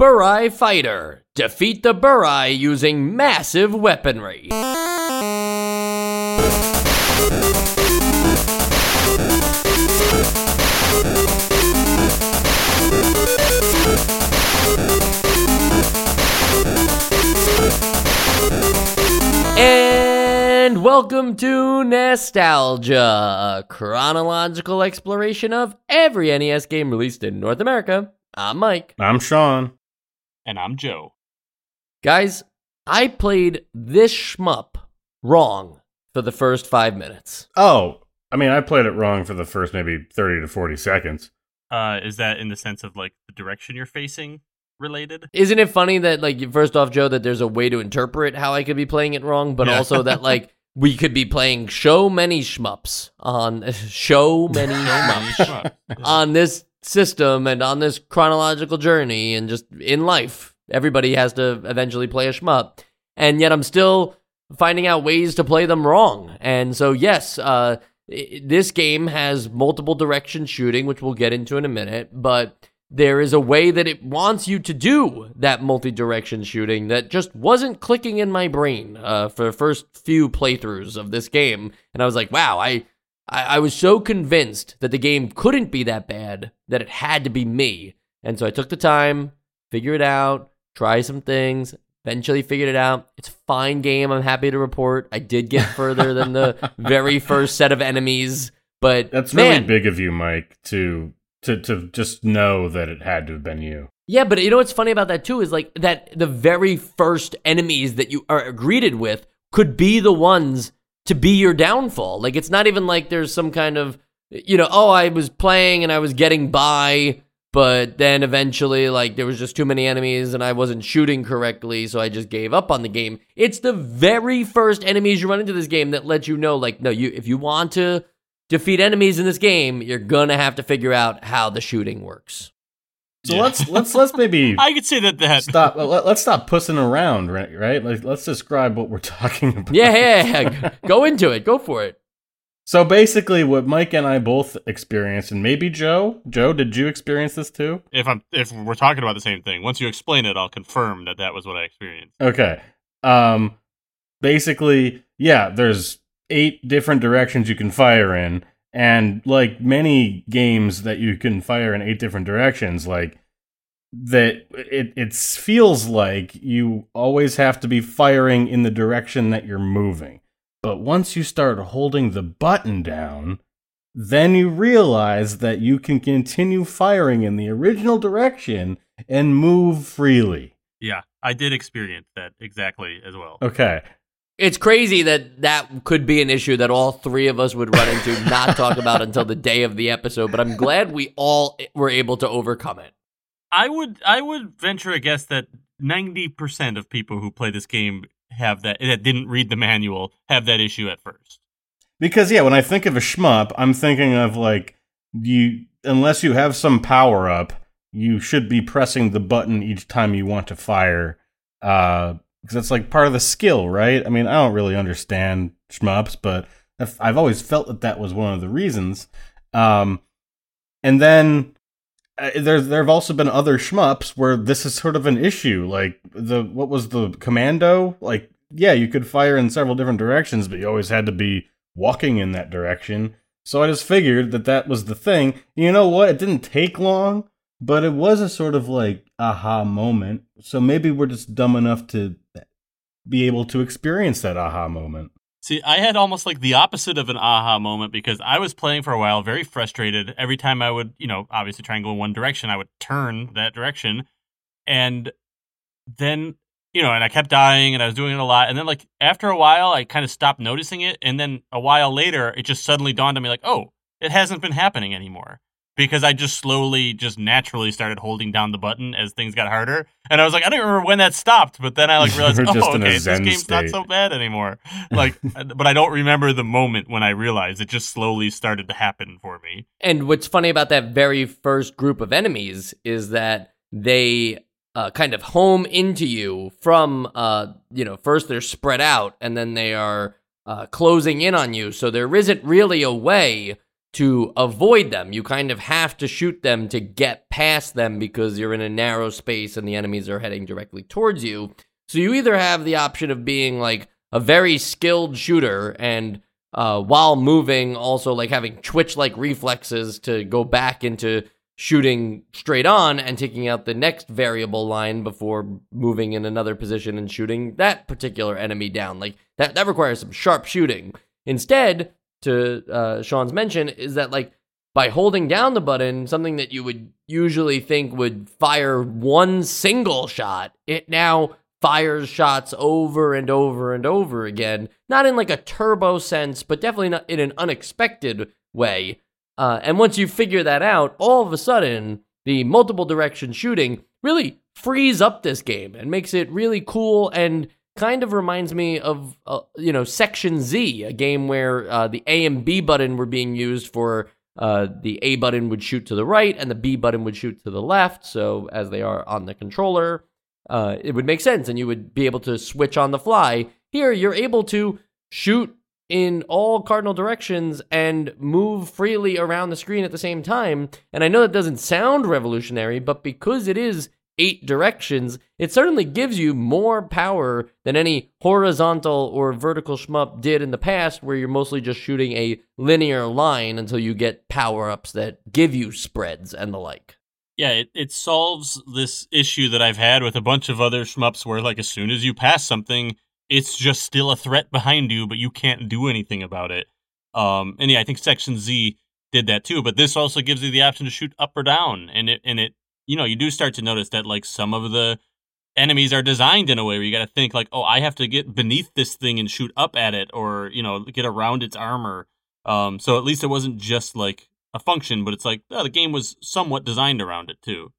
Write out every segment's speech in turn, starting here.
Burai Fighter. Defeat the Burai using massive weaponry. And welcome to NEStalgia, a chronological exploration of every NES game released in North America. I'm Mike. I'm Sean. And I'm Joe. Guys, I played this shmup wrong for the first five minutes. Oh, I mean, I played it wrong for the first maybe 30 to 40 seconds. Uh, is that in the sense of like the direction you're facing related? Isn't it funny that, like, first off, Joe, that there's a way to interpret how I could be playing it wrong, but Yeah. also that, like, we could be playing so many shmups on so many shmups on this system and on this chronological journey and just in life. Everybody has to eventually play a shmup. And yet I'm still finding out ways to play them wrong. And so, yes, uh, this game has multiple direction shooting, which we'll get into in a minute, but there is a way that it wants you to do that multi direction shooting that just wasn't clicking in my brain uh, for the first few playthroughs of this game. And I was like, wow, I, I, I was so convinced that the game couldn't be that bad that it had to be me. And so I took the time, figure it out, try some things, eventually figured it out. It's a fine game. I'm happy to report. I did get further than the very first set of enemies, but That's man, really big of you, Mike, to to to just know that it had to have been you. Yeah, but you know what's funny about that too is like that the very first enemies that you are greeted with could be the ones to be your downfall. Like it's not even like there's some kind of you know, oh, I was playing and I was getting by, but then eventually like there was just too many enemies and I wasn't shooting correctly, so I just gave up on the game. It's the very first enemies you run into this game that let you know like no, you if you want to defeat enemies in this game, you're going to have to figure out how the shooting works. So Yeah. let's let's let's maybe I could say that that stop. Let, us stop pussing around, right? Right? Like, let's describe what we're talking about. Yeah, yeah, yeah. go into it. Go for it. So basically, what Mike and I both experienced, and maybe Joe, Joe, did you experience this too? if I'm if we're talking about the same thing, once you explain it, I'll confirm that that was what I experienced. Okay. Um basically, yeah, there's eight different directions you can fire in and like many games that you can fire in eight different directions like that it it feels like you always have to be firing in the direction that you're moving. But once you start holding the button down, then you realize that you can continue firing in the original direction and move freely. Yeah, I did experience that exactly as well. Okay. It's crazy that that could be an issue that all three of us would run into, not talk about until the day of the episode. But I'm glad we all were able to overcome it. I would I would venture a guess that ninety percent of people who play this game have that that didn't read the manual have that issue at first. Because yeah, when I think of a shmup, I'm thinking of like you unless you have some power up, you should be pressing the button each time you want to fire. Uh because that's like part of the skill, right? I mean, I don't really understand shmups, but I've, always felt that that was one of the reasons. Um, and then uh, there there have also been other shmups where this is sort of an issue. Like the what was the commando? Like yeah, you could fire in several different directions, but you always had to be walking in that direction. So I just figured that that was the thing. You know what? It didn't take long, but it was a sort of like aha moment. So maybe we're just dumb enough to be able to experience that aha moment. See, I had almost like the opposite of an aha moment because I was playing for a while, very frustrated. Every time I would, you know, obviously try and go in one direction, I would turn that direction. And then, you know, and I kept dying and I was doing it a lot. And then, like, after a while, I kind of stopped noticing it. And then a while later, it just suddenly dawned on me, like, oh, it hasn't been happening anymore. Because I just slowly, just naturally started holding down the button as things got harder. And I was like, I don't remember when that stopped. But then I like realized, oh, okay, this zen game's not so bad anymore like but i don't remember the moment when i realized it just slowly started to happen for me And what's funny about that very first group of enemies is that they uh, kind of home into you from, uh, you know, first they're spread out and then they are uh, closing in on you. So there isn't really a way to avoid them. You kind of have to shoot them to get past them because you're in a narrow space and the enemies are heading directly towards you. So you either have the option of being like a very skilled shooter and uh, while moving, also like having twitch like reflexes to go back into shooting straight on and taking out the next variable line before moving in another position and shooting that particular enemy down. Like that, that requires some sharp shooting. Instead, to uh, Sean's mention, is that like by holding down the button, something that you would usually think would fire one single shot, it now fires shots over and over and over again. Not in like a turbo sense, but definitely not in an unexpected way. Uh, and once you figure that out, all of a sudden, the multiple direction shooting really frees up this game and makes it really cool and kind of reminds me of uh, you know Section Z, a game where uh, the A and B button were being used for uh, the A button would shoot to the right and the B button would shoot to the left. So as they are on the controller, uh, it would make sense and you would be able to switch on the fly. Here, you're able to shoot in all cardinal directions and move freely around the screen at the same time. And I know that doesn't sound revolutionary, but because it is eight directions, it certainly gives you more power than any horizontal or vertical shmup did in the past, where you're mostly just shooting a linear line until you get power ups that give you spreads and the like yeah, it, it solves this issue that I've had with a bunch of other shmups where, like, as soon as you pass something, it's just still a threat behind you, but you can't do anything about it. Um, and yeah, I think Section Z did that too, but this also gives you the option to shoot up or down, and it and it, you know, you do start to notice that like some of the enemies are designed in a way where you got to think like, oh, I have to get beneath this thing and shoot up at it, or you know, get around its armor. Um, so at least it wasn't just like a function, but it's like oh, the game was somewhat designed around it too.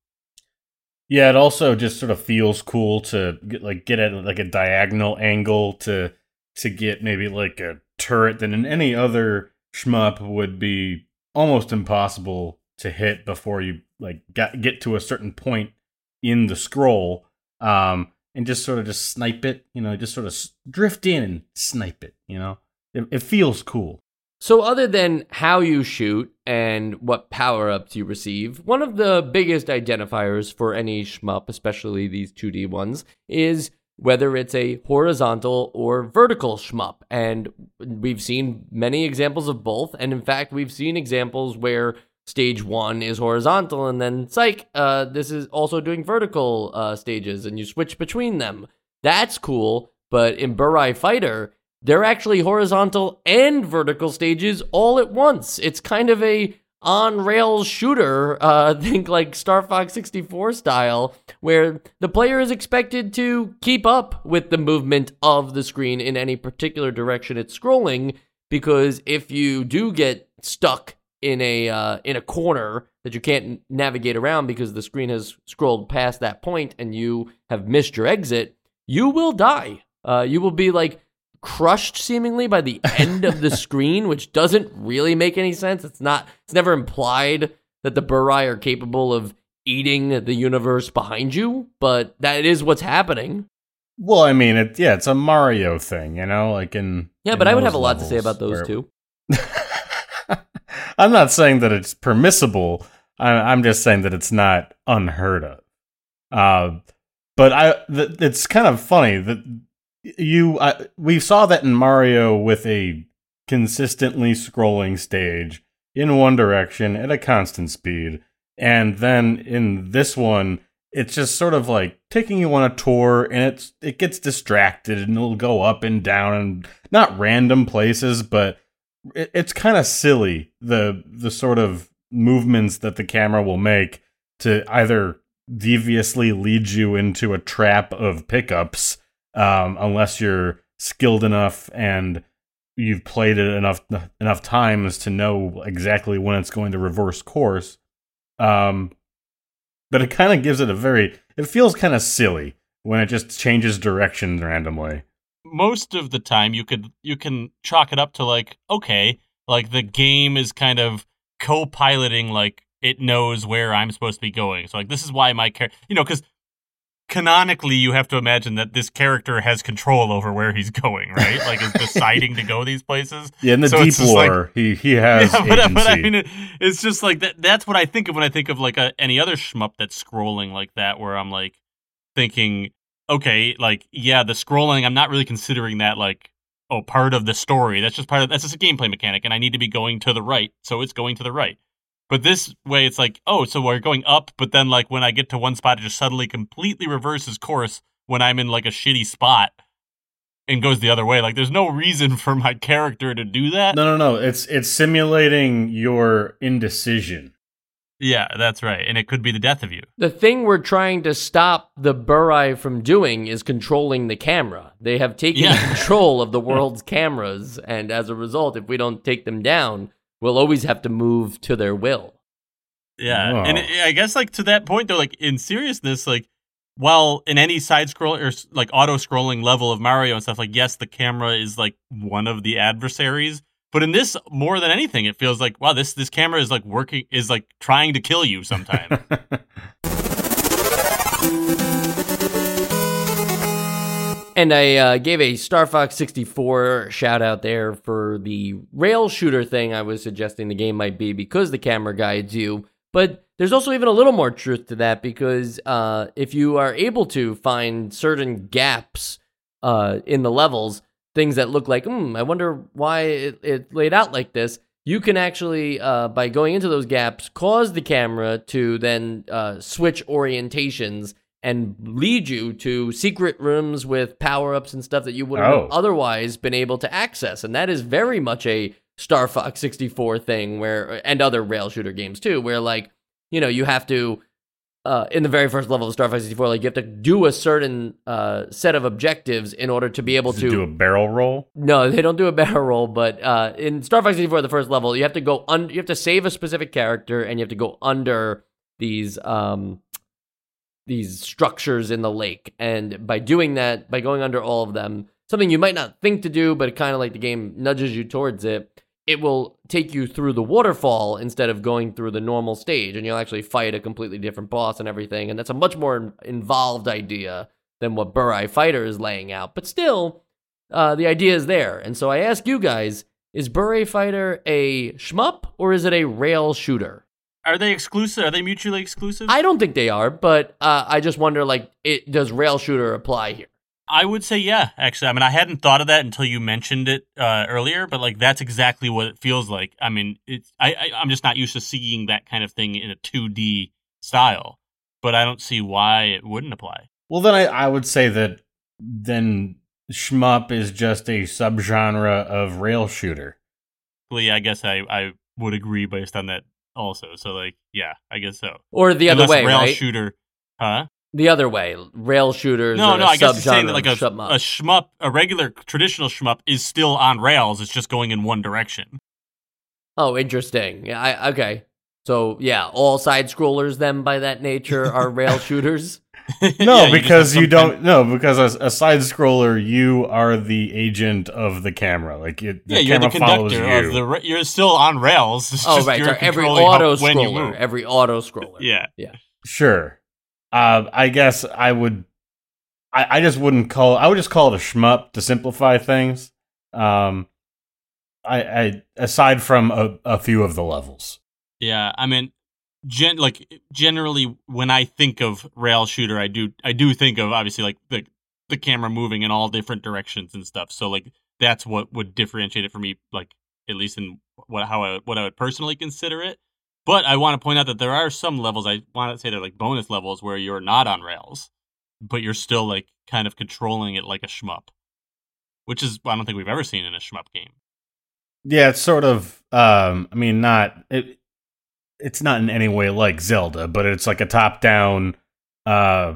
Yeah, it also just sort of feels cool to get, like get at like a diagonal angle to to get maybe like a turret that in any other shmup would be almost impossible to hit before you like get get to a certain point in the scroll um and just sort of just snipe it you know just sort of drift in and snipe it you know it, it feels cool so, other than how you shoot and what power ups you receive, one of the biggest identifiers for any shmup, especially these 2D ones, is whether it's a horizontal or vertical shmup. And we've seen many examples of both. And in fact, we've seen examples where stage one is horizontal and then psych, uh, this is also doing vertical uh, stages and you switch between them. That's cool. But in Burai Fighter, they're actually horizontal and vertical stages all at once. It's kind of a on rails shooter, uh, think like Star Fox 64 style, where the player is expected to keep up with the movement of the screen in any particular direction it's scrolling. Because if you do get stuck in a uh, in a corner that you can't navigate around because the screen has scrolled past that point and you have missed your exit, you will die. Uh, you will be like crushed seemingly by the end of the screen, which doesn't really make any sense. It's not. It's never implied that the Burai are capable of eating the universe behind you, but that is what's happening. Well, I mean, it yeah, it's a Mario thing, you know, like in yeah. In but I would have a lot to say about those two. I'm not saying that it's permissible. I'm just saying that it's not unheard of. Uh, but I, th- it's kind of funny that you uh, we saw that in Mario with a consistently scrolling stage in one direction at a constant speed. And then in this one, it's just sort of like taking you on a tour and it's it gets distracted and it'll go up and down and not random places, but it, it's kind of silly the the sort of movements that the camera will make to either deviously lead you into a trap of pickups um, unless you're skilled enough and you've played it enough enough times to know exactly when it's going to reverse course. Um, but it kind of gives it a very it feels kind of silly when it just changes direction randomly. Most of the time, you could you can chalk it up to like okay, like the game is kind of co-piloting like it knows where I'm supposed to be going. So like this is why my character, you know, because canonically you have to imagine that this character has control over where he's going, right? Like is deciding to go these places. Yeah, in the So deep just like- lore, he he has Yeah, but, agency. but I mean, it, it's just like that. That's what I think of when I think of like a, any other shmup that's scrolling like that, where I'm like thinking, okay, like yeah, the scrolling. I'm not really considering that like oh part of the story. That's just part of that's just a gameplay mechanic, and I need to be going to the right, so it's going to the right. But this way, it's like oh, so we're going up, but then like when I get to one spot, it just suddenly completely reverses course when I'm in like a shitty spot. And goes the other way. Like, there's no reason for my character to do that. no, no, no. It's it's simulating your indecision. Yeah, that's right. And it could be the death of you. The thing we're trying to stop the Burai from doing is controlling the camera. They have taken Yeah. control of the world's cameras, and as a result, if we don't take them down, we'll always have to move to their will. Yeah. Wow. And it, I guess, like, to that point, though, like, in seriousness, like, while in any side scroll or like auto scrolling level of Mario and stuff, like, yes, the camera is like one of the adversaries. But in this, more than anything, it feels like, wow, this this camera is like working, is like trying to kill you sometimes. And I uh, gave a Star Fox 64 shout out there for the rail shooter thing I was suggesting the game might be because the camera guides you. But there's also even a little more truth to that because uh, if you are able to find certain gaps uh, in the levels, things that look like, hmm, I wonder why it, it laid out like this, you can actually, uh, by going into those gaps, cause the camera to then uh, switch orientations and lead you to secret rooms with power ups and stuff that you wouldn't Oh. have otherwise been able to access. And that is very much a Star Fox 64 thing where, and other rail shooter games too, where like, you know, you have to, uh, in the very first level of Star Fox 64, like you have to do a certain uh, set of objectives in order to be able Does to do a barrel roll. no, they don't do a barrel roll, but uh, in Star Fox 64, the first level, you have to go un- you have to save a specific character, and you have to go under these um these structures in the lake. And by doing that, by going under all of them, something you might not think to do, but kind of like the game nudges you towards it, it will take you through the waterfall instead of going through the normal stage, and you'll actually fight a completely different boss and everything. And that's a much more involved idea than what Burai Fighter is laying out. But still, uh, the idea is there. And so I ask you guys, is Burai Fighter a shmup or is it a rail shooter? Are they exclusive? Are they mutually exclusive? I don't think they are, but uh, I just wonder, like, it does rail shooter apply here? I would say yeah. Actually, I mean, I hadn't thought of that until you mentioned it uh, earlier, but like that's exactly what it feels like. I mean, it's I, I I'm just not used to seeing that kind of thing in a 2D style, but I don't see why it wouldn't apply. Well, then I, I would say that then shmup is just a subgenre of rail shooter. Well, yeah, I guess I I would agree based on that also. So like, yeah, I guess so. Or the other way, rail right? shooter, huh? The other way, rail shooters. No, are no, a I guess it's saying that like a, shmup. a shmup, a regular traditional shmup is still on rails. It's just going in one direction. Oh, interesting. Yeah, I, okay. So yeah, all side scrollers then by that nature are rail shooters. No, Yeah, because have you some kind- don't. No, because as a side scroller, you are the agent of the camera. Like it, the yeah, you're the follows conductor You. Of the, you're still on rails. It's oh just right, you're sorry. every auto scroller, every auto scroller. Yeah, yeah. Sure. Uh, I guess I would. I, I just wouldn't call. I would just call it a shmup to simplify things. Um, I, I aside from a, a few of the levels. Yeah, I mean, gen- like generally when I think of rail shooter, I do I do think of obviously like the the camera moving in all different directions and stuff. So like that's what would differentiate it for me, like at least in what how I what I would personally consider it. But I want to point out that there are some levels I want to say they're like bonus levels where you're not on rails, but you're still like kind of controlling it like a shmup, which is I don't think we've ever seen in a shmup game. Yeah, it's sort of. Um, I mean, not it. It's not in any way like Zelda, but it's like a top-down. Uh,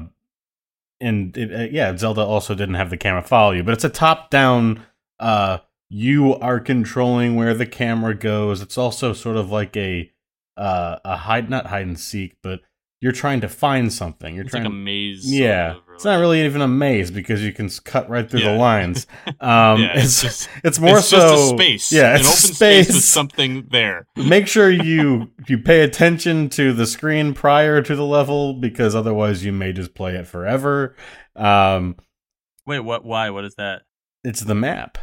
and it, uh, yeah, Zelda also didn't have the camera follow you, but it's a top-down. Uh, you are controlling where the camera goes. It's also sort of like a uh a hide, not hide and seek, but you're trying to find something. You're It's trying. like a maze. sort Yeah. of, or It's not really even a maze because you can cut right through Yeah. the lines. Um, yeah, it's, it's just it's more it's so just a space. Yeah, an open space. space with something there. Make sure you you pay attention to the screen prior to the level because otherwise you may just play it forever. Um, Wait, what? Why? What is that? it's the map.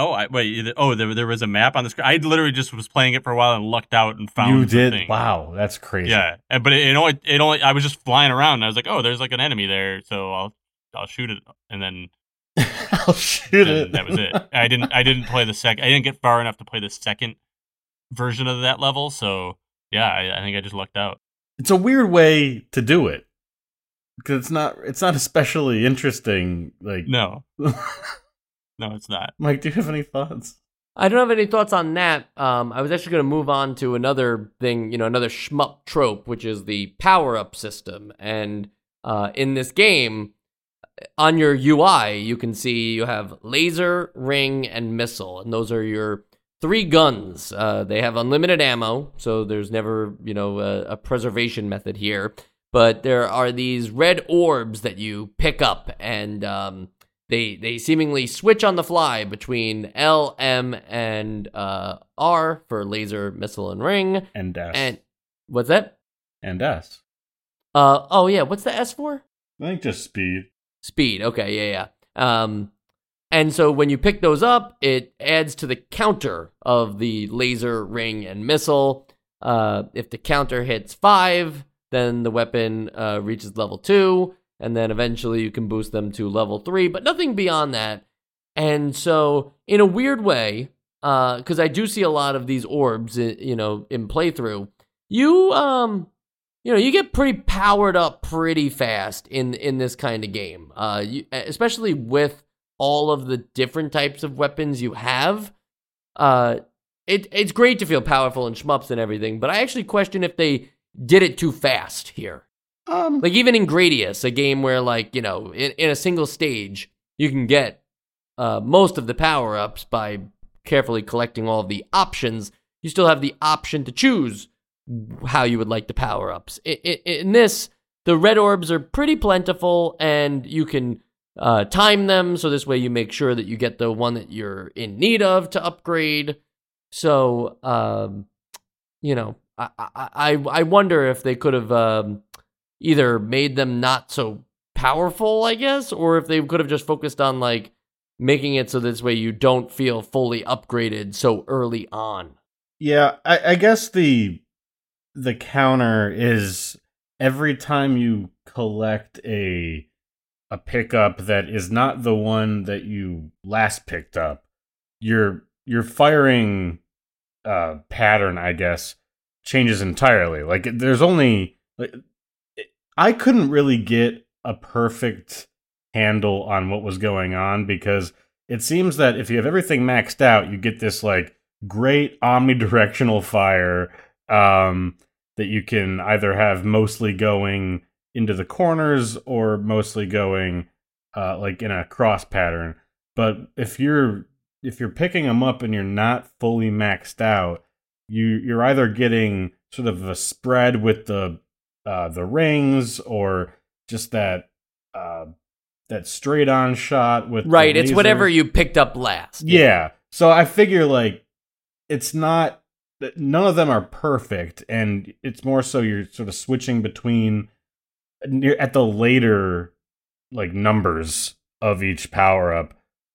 Oh, I wait. Oh, there, there was a map on the screen. I literally just was playing it for a while and lucked out and found. you did. thing. Wow, that's crazy. Yeah, and- but it, it only it only I was just flying around and I was like, oh, there's like an enemy there, so I'll I'll shoot it, and then I'll shoot it. that was it. I didn't I didn't play the second. I didn't get far enough to play the second version of that level. So yeah, I, I think I just lucked out. it's a weird way to do it because it's not. It's not especially interesting. Like, No, no, it's not. Mike, do you have any thoughts? I don't have any thoughts on that. Um, I was actually going to move on to another thing, you know, another shmup trope, which is the power up system. And uh, in this game, on your UI, you can see you have laser, ring, and missile, and those are your three guns. Uh, they have unlimited ammo, so there's never, you know, a, a preservation method here. But there are these red orbs that you pick up, and um, they they seemingly switch on the fly between L, M, and uh, R for laser, missile, and ring. And S. And what's that? and S. Uh oh yeah, what's the S for? I think just speed. Speed. Okay, yeah, yeah. Um, and so when you pick those up, it adds to the counter of the laser, ring, and missile. Uh, if the counter hits five, then the weapon uh, reaches level two, and then eventually you can boost them to level three, but nothing beyond that. And so, in a weird way, because I do see a lot of these orbs, you know, in playthrough, you um, you know, you get pretty powered up pretty fast in in this kind of game. Uh, you, especially with all of the different types of weapons you have. Uh, it it's great to feel powerful and shmups and everything, but I actually question if they did it too fast here. Um, Like even in Gradius, a game where like you know in, in a single stage you can get uh, most of the power ups by carefully collecting all of the options. You still have the option to choose how you would like the power ups. In, in this, the red orbs are pretty plentiful, and you can uh, time them so this way you make sure that you get the one that you're in need of to upgrade. So, um, you know, I, I I I wonder if they could have um, either made them not so powerful, I guess, or if they could have just focused on like making it so this way you don't feel fully upgraded so early on. yeah, I, I guess the the counter is every time you collect a a pickup that is not the one that you last picked up, your your firing uh pattern, I guess, changes entirely. Like there's only like I couldn't really get a perfect handle on what was going on because it seems that if you have everything maxed out, you get this like great omnidirectional fire um, that you can either have mostly going into the corners or mostly going uh, like in a cross pattern. But if you're if you're picking them up and you're not fully maxed out, you you're either getting sort of a spread with the uh, the rings or just that uh, that straight on shot with Right, it's laser. whatever you picked up last. Yeah. So I figure like it's not that none of them are perfect and it's more so you're sort of switching between near at the later like numbers of each power up.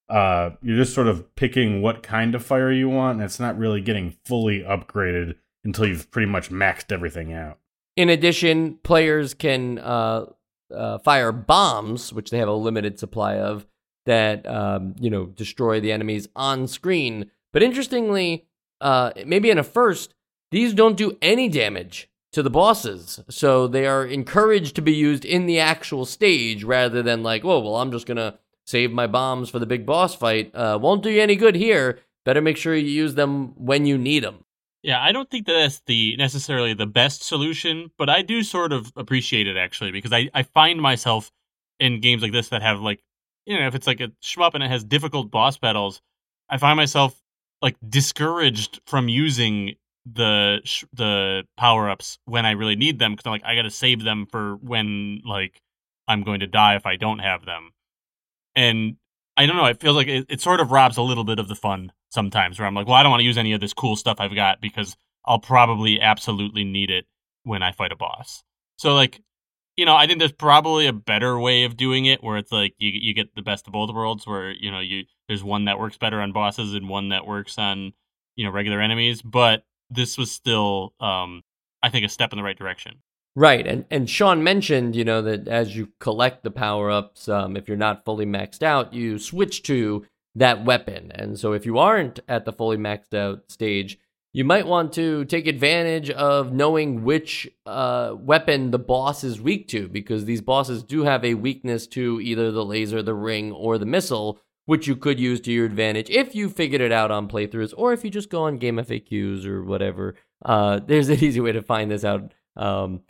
Uh you're just sort of picking what kind of fire you want and it's not really getting fully upgraded until you've pretty much maxed everything out. In addition, players can uh, uh, fire bombs, which they have a limited supply of, that um, you know destroy the enemies on screen. But interestingly, uh, maybe in a first, these don't do any damage to the bosses, so they are encouraged to be used in the actual stage rather than like, oh well, I'm just gonna save my bombs for the big boss fight. Uh, won't do you any good here. Better make sure you use them when you need them. Yeah, I don't think that that's the necessarily the best solution, but I do sort of appreciate it actually because I, I find myself in games like this that have like you know if it's like a shmup and it has difficult boss battles, I find myself like discouraged from using the sh- the power ups when I really need them because I'm like I got to save them for when like I'm going to die if I don't have them. And I don't know, it feels like it, it sort of robs a little bit of the fun sometimes where I'm like, well, I don't want to use any of this cool stuff I've got because I'll probably absolutely need it when I fight a boss. So like, you know, I think there's probably a better way of doing it where it's like you you get the best of both worlds where, you know, you there's one that works better on bosses and one that works on, you know, regular enemies, but this was still um I think a step in the right direction. Right, and and Sean mentioned, you know, that as you collect the power ups, um, if you're not fully maxed out, you switch to that weapon. And so, if you aren't at the fully maxed out stage, you might want to take advantage of knowing which uh, weapon the boss is weak to, because these bosses do have a weakness to either the laser, the ring, or the missile, which you could use to your advantage if you figured it out on playthroughs, or if you just go on Game FAQs or whatever. Uh, there's an easy way to find this out. Um,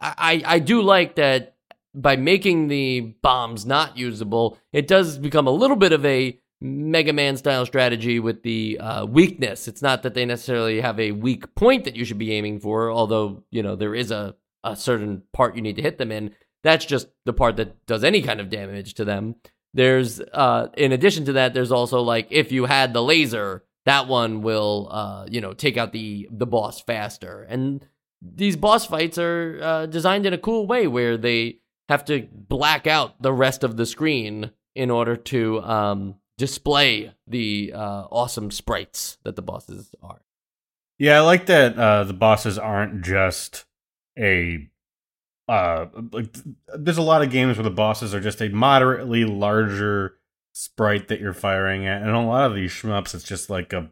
I, I do like that by making the bombs not usable, it does become a little bit of a Mega Man style strategy with the uh, weakness. It's not that they necessarily have a weak point that you should be aiming for, although, you know, there is a, a certain part you need to hit them in. That's just the part that does any kind of damage to them. There's, uh, in addition to that, there's also like if you had the laser, that one will, uh, you know, take out the the boss faster. And these boss fights are uh, designed in a cool way where they have to black out the rest of the screen in order to um, display the uh, awesome sprites that the bosses are. Yeah, I like that uh, the bosses aren't just a uh like there's a lot of games where the bosses are just a moderately larger sprite that you're firing at and a lot of these shmups it's just like a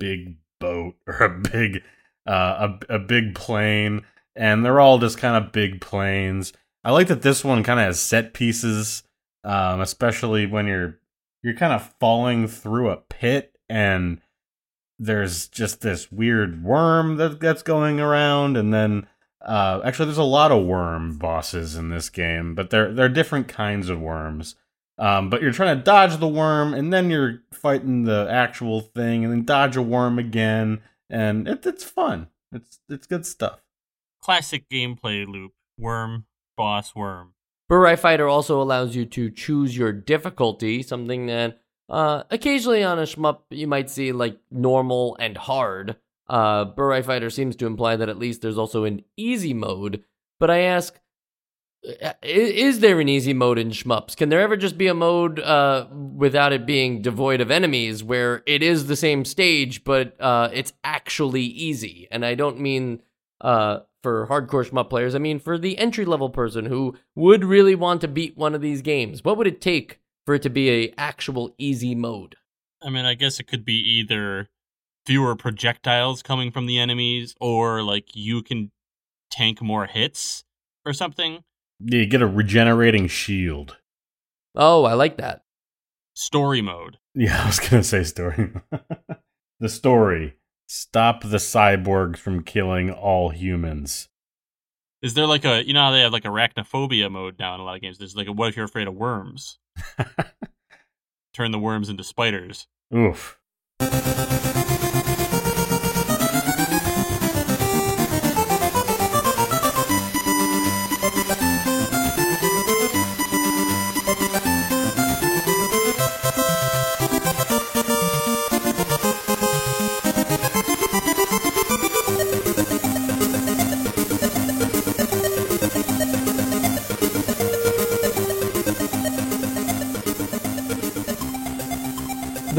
big boat or a big uh, a a big plane, and they're all just kind of big planes. I like that this one kind of has set pieces, um, especially when you're you're kind of falling through a pit and there's just this weird worm that that's going around and then uh, actually there's a lot of worm bosses in this game but they're they're different kinds of worms um, but you're trying to dodge the worm and then you're fighting the actual thing and then dodge a worm again and it, it's fun. It's it's good stuff. Classic gameplay loop: worm, boss, worm. Burai Fighter also allows you to choose your difficulty, something that uh, occasionally on a shmup you might see like normal and hard. Uh, Burai Fighter seems to imply that at least there's also an easy mode. But I ask, is there an easy mode in shmups? Can there ever just be a mode uh, without it being devoid of enemies where it is the same stage, but uh, it's actually easy? And I don't mean uh, for hardcore shmup players. I mean for the entry level person who would really want to beat one of these games. What would it take for it to be a actual easy mode? I mean, I guess it could be either fewer projectiles coming from the enemies, or like you can tank more hits or something. Yeah, you get a regenerating shield. Oh, I like that. Story mode. Yeah, I was gonna say story. the story. Stop the cyborgs from killing all humans. Is there like a you know how they have like arachnophobia mode now in a lot of games? There's like a what if you're afraid of worms? Turn the worms into spiders. Oof.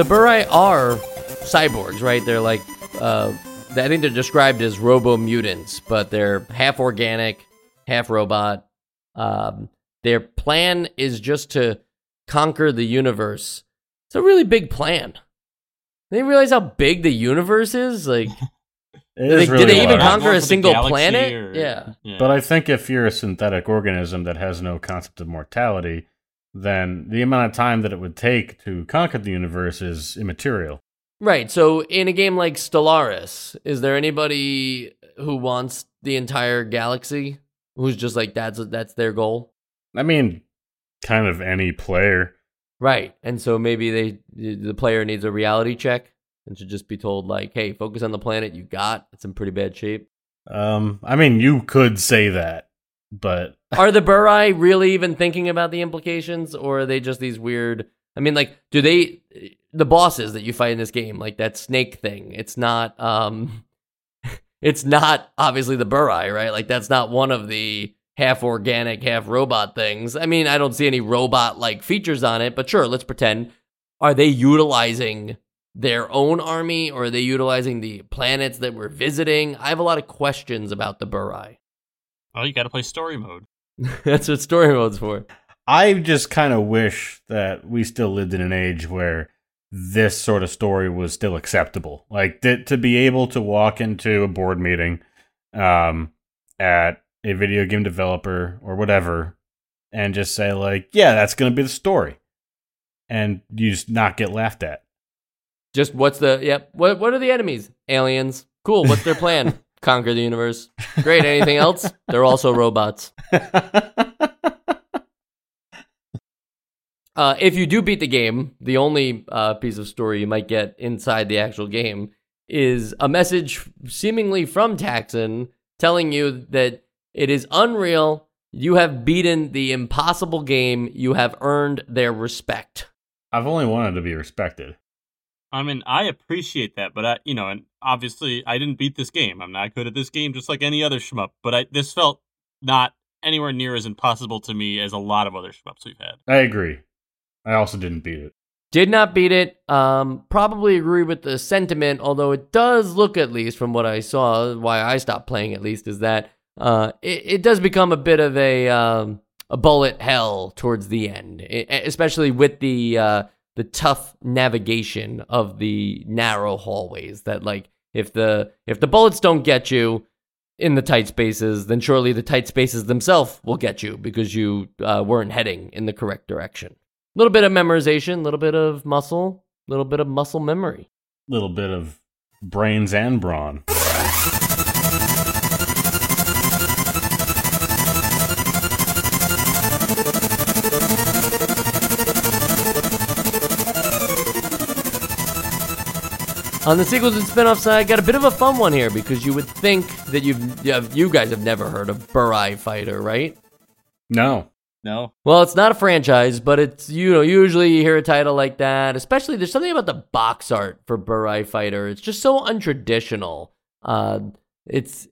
Burai are cyborgs, right? They're like, uh, I think they're described as robo mutants, but they're half organic, half robot. Um, their plan is just to conquer the universe. It's a really big plan. They realize how big the universe is. Like, is really did they even conquer a single planet? Or, yeah. yeah. But I think if you're a synthetic organism that has no concept of mortality, then the amount of time that it would take to conquer the universe is immaterial. Right. So in a game like Stellaris, is there anybody who wants the entire galaxy who's just like that's that's their goal? I mean, kind of any player. Right. And so maybe they the player needs a reality check and should just be told like, "Hey, focus on the planet you got. It's in pretty bad shape." Um, I mean, you could say that. But are the Burai really even thinking about the implications, or are they just these weird? I mean, like, do they the bosses that you fight in this game, like that snake thing? It's not, um, it's not obviously the Burai, right? Like, that's not one of the half organic, half robot things. I mean, I don't see any robot like features on it, but sure, let's pretend. Are they utilizing their own army or are they utilizing the planets that we're visiting? I have a lot of questions about the Burai. Well, you got to play story mode. That's what story mode's for. I just kind of wish that we still lived in an age where this sort of story was still acceptable. Like th- to be able to walk into a board meeting um, at a video game developer or whatever and just say like, "Yeah, that's going to be the story," and you just not get laughed at. Just what's the yep? What what are the enemies? Aliens. Cool. What's their plan? Conquer the universe. Great. Anything else? They're also robots. Uh, if you do beat the game, the only uh, piece of story you might get inside the actual game is a message seemingly from Taxon telling you that it is unreal. You have beaten the impossible game. You have earned their respect. I've only wanted to be respected. I mean, I appreciate that, but I, you know, and obviously I didn't beat this game. I'm not good at this game, just like any other shmup. But I, this felt not anywhere near as impossible to me as a lot of other shmups we've had. I agree. I also didn't beat it. Did not beat it. Um, probably agree with the sentiment, although it does look, at least from what I saw, why I stopped playing at least, is that uh, it, it does become a bit of a um, a bullet hell towards the end, it, especially with the uh, the tough navigation of the narrow hallways. That like if the if the bullets don't get you in the tight spaces, then surely the tight spaces themselves will get you because you uh, weren't heading in the correct direction A little bit of memorization, a little bit of muscle, a little bit of muscle memory. A little bit of brains and brawn. On the sequels and spin-offs side, got a bit of a fun one here because you would think that you've you guys have never heard of Burai Fighter, right? No. No. Well, it's not a franchise, but it's you know usually you hear a title like that. Especially there's something about the box art for Burai Fighter. It's just so untraditional. Uh, it's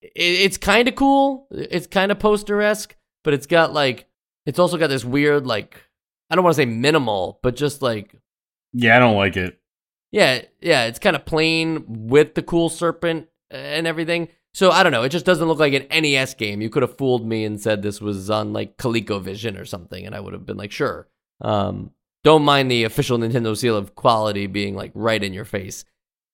it, it's kind of cool. It's kind of poster esque, but it's got like it's also got this weird like I don't want to say minimal, but just like yeah, I don't like it. Yeah, yeah, it's kind of plain with the cool serpent and everything. So I don't know. It just doesn't look like an NES game. You could have fooled me and said this was on like ColecoVision or something, and I would have been like, sure. Um, don't mind the official Nintendo seal of quality being like right in your face.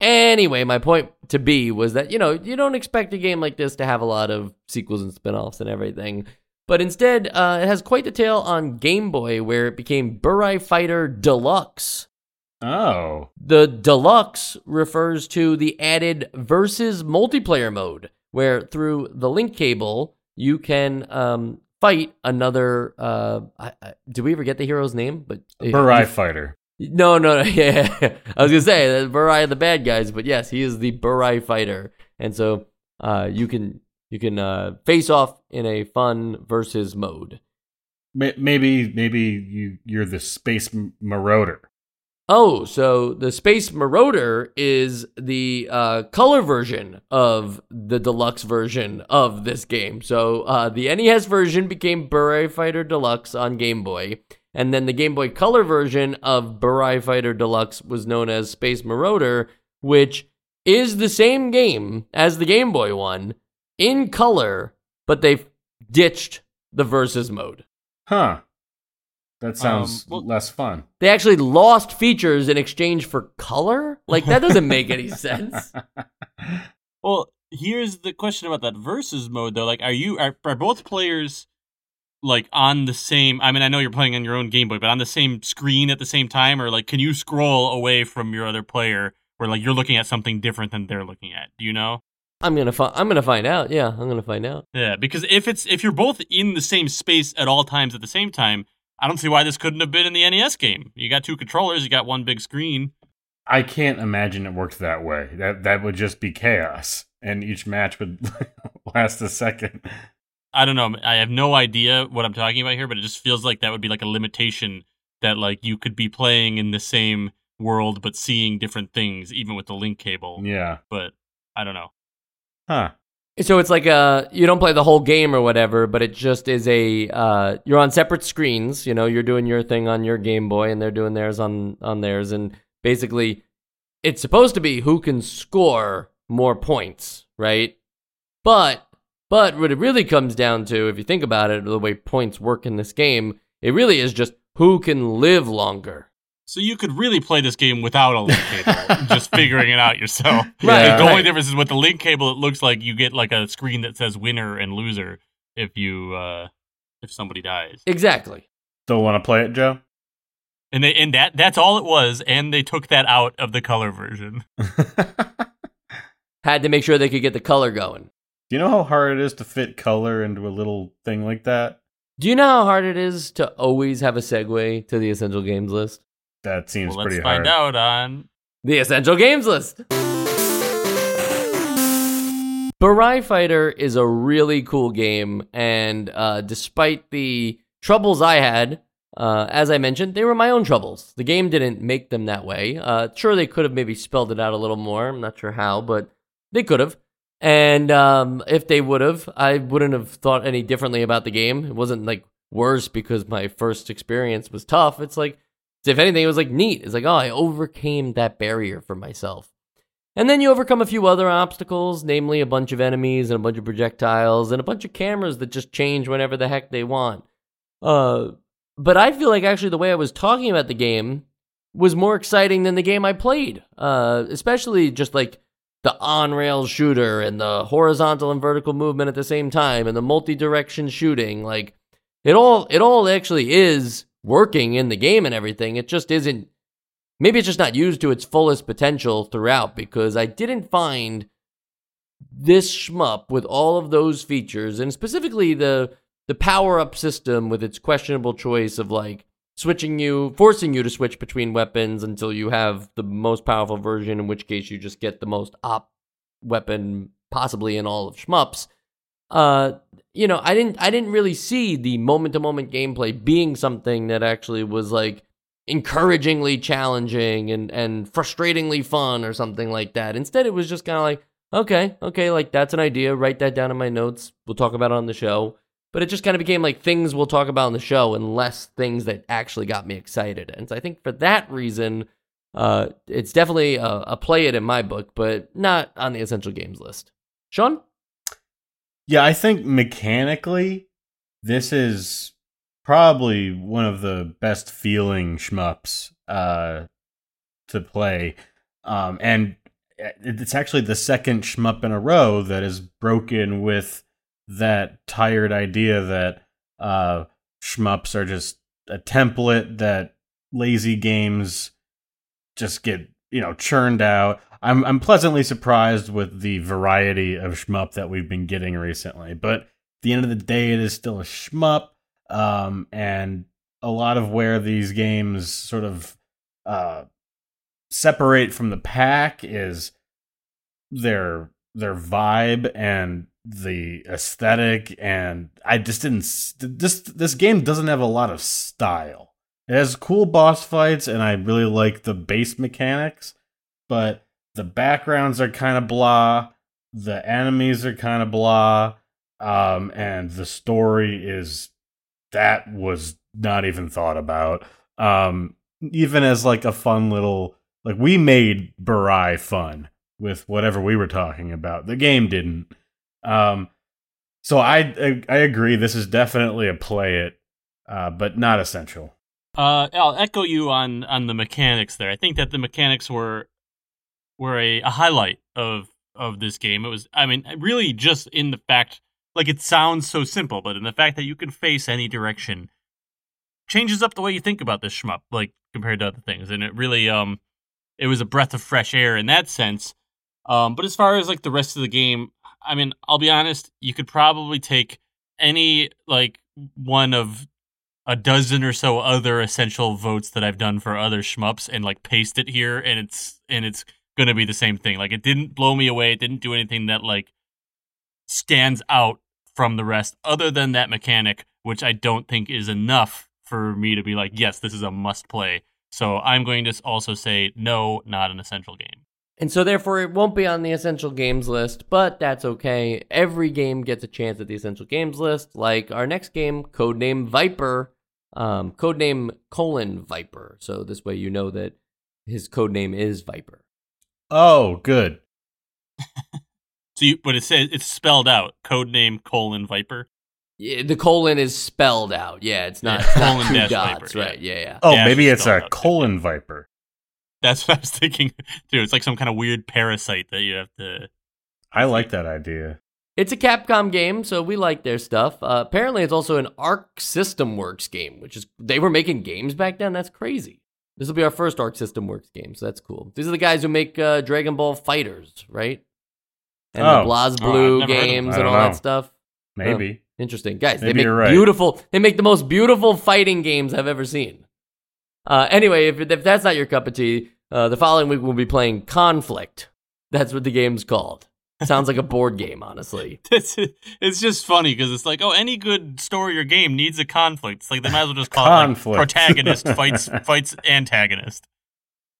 Anyway, my point to be was that you know you don't expect a game like this to have a lot of sequels and spin-offs and everything, but instead uh, it has quite the tale on Game Boy where it became Burai Fighter Deluxe. Oh. The deluxe refers to the added versus multiplayer mode, where through the link cable you can um, fight another. Uh, I, I, do we ever get the hero's name? But Burai fighter. No, no, no. Yeah, I was gonna say that Burai the bad guys, but yes, he is the Burai fighter, and so uh, you can you can uh, face off in a fun versus mode. Maybe maybe you you're the space marauder. Oh, so the Space Marauder is the uh, color version of the deluxe version of this game. So uh, the NES version became Burai Fighter Deluxe on Game Boy, and then the Game Boy Color version of Burai Fighter Deluxe was known as Space Marauder, which is the same game as the Game Boy one in color, but they've ditched the versus mode. Huh. That sounds um, well, less fun. They actually lost features in exchange for color? Like that doesn't make any sense. Well, here's the question about that versus mode though. Like are you are, are both players like on the same I mean I know you're playing on your own Game Boy, but on the same screen at the same time or like can you scroll away from your other player where like you're looking at something different than they're looking at? Do you know? I'm gonna fi- I'm gonna find out. Yeah, I'm gonna find out. Yeah, because if it's if you're both in the same space at all times at the same time, I don't see why this couldn't have been in the NES game. You got two controllers, you got one big screen. I can't imagine it worked that way. That that would just be chaos, and each match would last a second. I don't know. I have no idea what I'm talking about here, but it just feels like that would be like a limitation that like you could be playing in the same world but seeing different things even with the link cable. Yeah. But I don't know. Huh. So it's like uh you don't play the whole game or whatever, but it just is a uh you're on separate screens, you know, you're doing your thing on your Game Boy and they're doing theirs on on theirs and basically it's supposed to be who can score more points, right? But but what it really comes down to, if you think about it, the way points work in this game, it really is just who can live longer. So you could really play this game without a link cable, just figuring it out yourself. Right, The only right. difference is with the link cable, it looks like you get like a screen that says winner and loser if you uh if somebody dies. Exactly. Still want to play it, Joe? And they and that that's all it was, and they took that out of the color version. Had to make sure they could get the color going. Do you know how hard it is to fit color into a little thing like that? Do you know how hard it is to always have a segue to the essential games list? That seems Well, let's pretty find out on The Essential Games List. Burai Fighter is a really cool game, and uh, despite the troubles I had, uh, as I mentioned, they were my own troubles. The game didn't make them that way. Uh, sure, they could have maybe spelled it out a little more. I'm not sure how, but they could have. And um, if they would have, I wouldn't have thought any differently about the game. It wasn't like worse because my first experience was tough. It's like, if anything, it was like neat. It's like, oh, I overcame that barrier for myself. And then you overcome a few other obstacles, namely a bunch of enemies and a bunch of projectiles and a bunch of cameras that just change whenever the heck they want. Uh, but I feel like actually the way I was talking about the game was more exciting than the game I played. Uh, especially just like the on-rail shooter and the horizontal and vertical movement at the same time and the multi-direction shooting. Like it all, it all actually is working in the game and everything. It just isn't maybe it's just not used to its fullest potential throughout because I didn't find this shmup with all of those features and specifically the the power up system with its questionable choice of like switching you forcing you to switch between weapons until you have the most powerful version in which case you just get the most op weapon possibly in all of shmups uh you know i didn't i didn't really see the moment to moment gameplay being something that actually was like encouragingly challenging and and frustratingly fun or something like that. Instead, it was just kind of like, okay, okay, like that's an idea. Write that down in my notes. We'll talk about it on the show. But it just kind of became like things we'll talk about on the show and less things that actually got me excited. And so I think for that reason, uh, it's definitely a, a play it in my book, but not on the essential games list. Sean? Yeah, I think mechanically, this is probably one of the best feeling shmups uh, to play. Um, and it's actually the second shmup in a row that is broken with that tired idea that uh, shmups are just a template that lazy games just get you know churned out. I'm I'm pleasantly surprised with the variety of shmup that we've been getting recently. But at the end of the day, it is still a shmup, um, and a lot of where these games sort of uh, separate from the pack is their their vibe and the aesthetic and I just didn't this this game doesn't have a lot of style. It has cool boss fights and I really like the base mechanics, but the backgrounds are kind of blah, the enemies are kind of blah, um and the story is that was not even thought about. Um even as like a fun little like we made Burai fun with whatever we were talking about. The game didn't. Um, so I, I agree. This is definitely a play it, uh, but not essential. Uh, I'll echo you on on the mechanics there. I think that the mechanics were were a, a highlight of of this game. It was, I mean, really just in the fact, like it sounds so simple, but in the fact that you can face any direction changes up the way you think about this shmup, like compared to other things. And it really, um, it was a breath of fresh air in that sense. Um, but as far as like the rest of the game, I mean, I'll be honest, you could probably take any like one of a dozen or so other essential votes that I've done for other shmups and like paste it here and it's and it's gonna be the same thing. Like it didn't blow me away, it didn't do anything that like stands out from the rest, other than that mechanic, which I don't think is enough for me to be like, yes, this is a must play. So I'm going to also say no, not an essential game. And so, therefore, it won't be on the essential games list, but that's okay. Every game gets a chance at the essential games list, like our next game, Codename Viper, um, codename colon Viper. So this way you know that his codename is Viper. Oh, good. so, you, but it says it's spelled out, codename colon Viper. Yeah, the colon is spelled out. Yeah, it's not, yeah, colon two dots, Viper, right? Yeah, yeah. Oh, dash maybe it's a colon Viper. That's what I was thinking too. It's like some kind of weird parasite that you have to. I like that idea. It's a Capcom game, so we like their stuff. Uh, apparently, it's also an Arc System Works game, which is they were making games back then. That's crazy. This will be our first Arc System Works game, so that's cool. These are the guys who make uh, Dragon Ball FighterZ, right? And oh. the BlazBlue oh, games and all know. that stuff. Maybe. Oh, interesting, guys. Maybe they make right. beautiful. They make the most beautiful fighting games I've ever seen. Uh, anyway, if, if that's not your cup of tea, uh, the following week we'll be playing Conflict. That's what the game's called. Sounds like a board game, honestly. it's, it's just funny because it's like, oh, any good story or game needs a conflict. It's like they might as well just call conflict. it like, protagonist fights fights antagonist.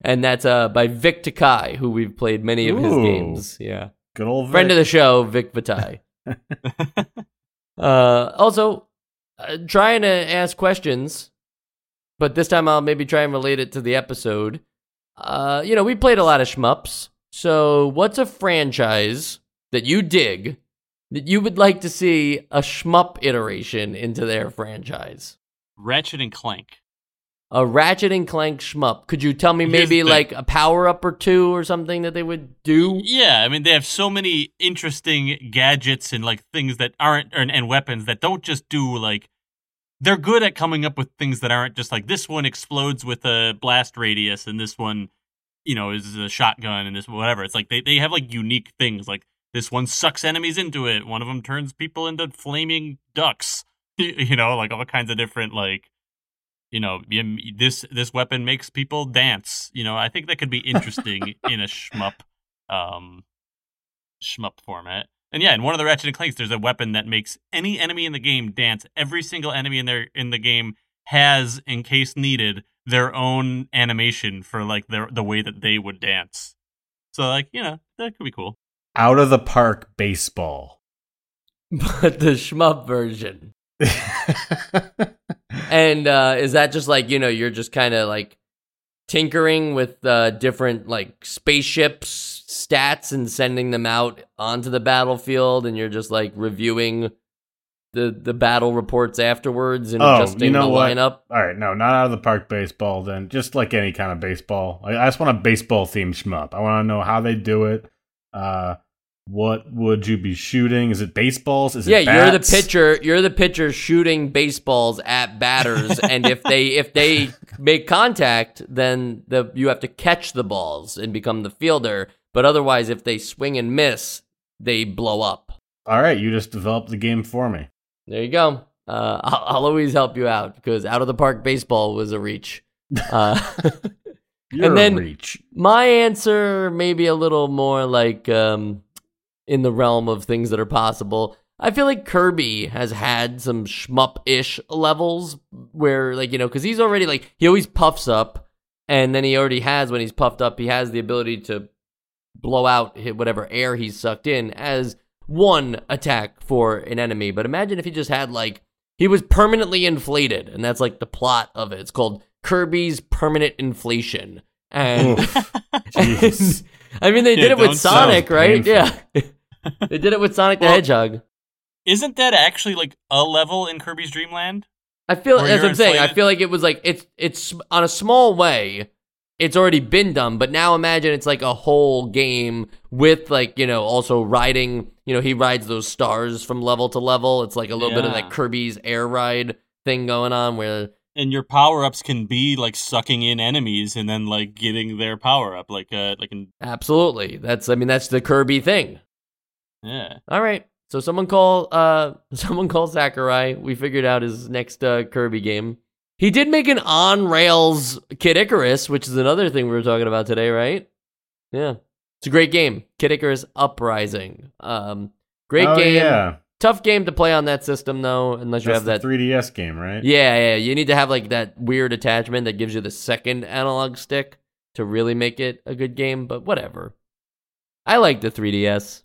And that's uh, by Vic Tokai, who we've played many of Ooh, his games. Yeah, good old Vic. friend of the show, Vic Vatai. uh, also, uh, trying to ask questions, but this time I'll maybe try and relate it to the episode. Uh, you know, we played a lot of shmups. So, what's a franchise that you dig that you would like to see a shmup iteration into their franchise? Ratchet and Clank. A Ratchet and Clank shmup. Could you tell me maybe like a power up or two or something that they would do? Yeah, I mean they have so many interesting gadgets and like things that aren't and, and weapons that don't just do like they're good at coming up with things that aren't just like this one explodes with a blast radius and this one, you know, is a shotgun and this whatever. It's like they, they have like unique things. Like this one sucks enemies into it. One of them turns people into flaming ducks. You know, like all kinds of different like you know this this weapon makes people dance you know i think that could be interesting in a shmup um shmup format and yeah, in one of the Ratchet and Clanks, there's a weapon that makes any enemy in the game dance. Every single enemy in there in the game has, in case needed, their own animation for like their the way that they would dance. So like, you know, that could be cool. Out of the park baseball. But the shmup version. and uh is that just like, you know, you're just kind of like tinkering with uh, different like spaceships stats and sending them out onto the battlefield and you're just like reviewing the the battle reports afterwards and oh, adjusting you know the what? lineup. All right, no, not out of the park baseball then. Just like any kind of baseball. I, I just want a baseball themed shmup. I want to know how they do it. Uh what would you be shooting? Is it baseballs? Is yeah, it you're the pitcher. You're the pitcher shooting baseballs at batters, and if they if they make contact, then the you have to catch the balls and become the fielder. But otherwise, if they swing and miss, they blow up. All right, you just developed the game for me. There you go. Uh, I'll, I'll, always help you out because out of the park baseball was a reach. Uh, and then reach. my answer maybe a little more like um, in the realm of things that are possible. I feel like Kirby has had some shmup ish levels where, like, you know, because he's already like, he always puffs up, and then he already has, when he's puffed up, he has the ability to blow out whatever air he's sucked in as one attack for an enemy. But imagine if he just had, like, he was permanently inflated, and that's like the plot of it. It's called Kirby's Permanent Inflation. And, and I mean, they yeah, did it with Sonic, right? Yeah. they did it with Sonic the Hedgehog. Isn't that actually like a level in Kirby's Dream Land? I feel that's what I'm saying. I feel like it was like it's it's on a small way. It's already been done, but now imagine it's like a whole game with like you know also riding. You know he rides those stars from level to level. It's like a little yeah. bit of that Kirby's air ride thing going on where and your power ups can be like sucking in enemies and then like getting their power up like uh like in absolutely that's i mean that's the kirby thing yeah. All right. So someone call uh someone call Sakurai. We figured out his next uh, Kirby game. He did make an on rails Kid Icarus, which is another thing we were talking about today, right? Yeah. It's a great game. Kid Icarus Uprising. Um great oh, game. Yeah. tough game to play on that system though, unless you That's have the that 3DS game, right? Yeah, yeah. You need to have like that weird attachment that gives you the second analog stick to really make it a good game, but whatever. I like the 3DS.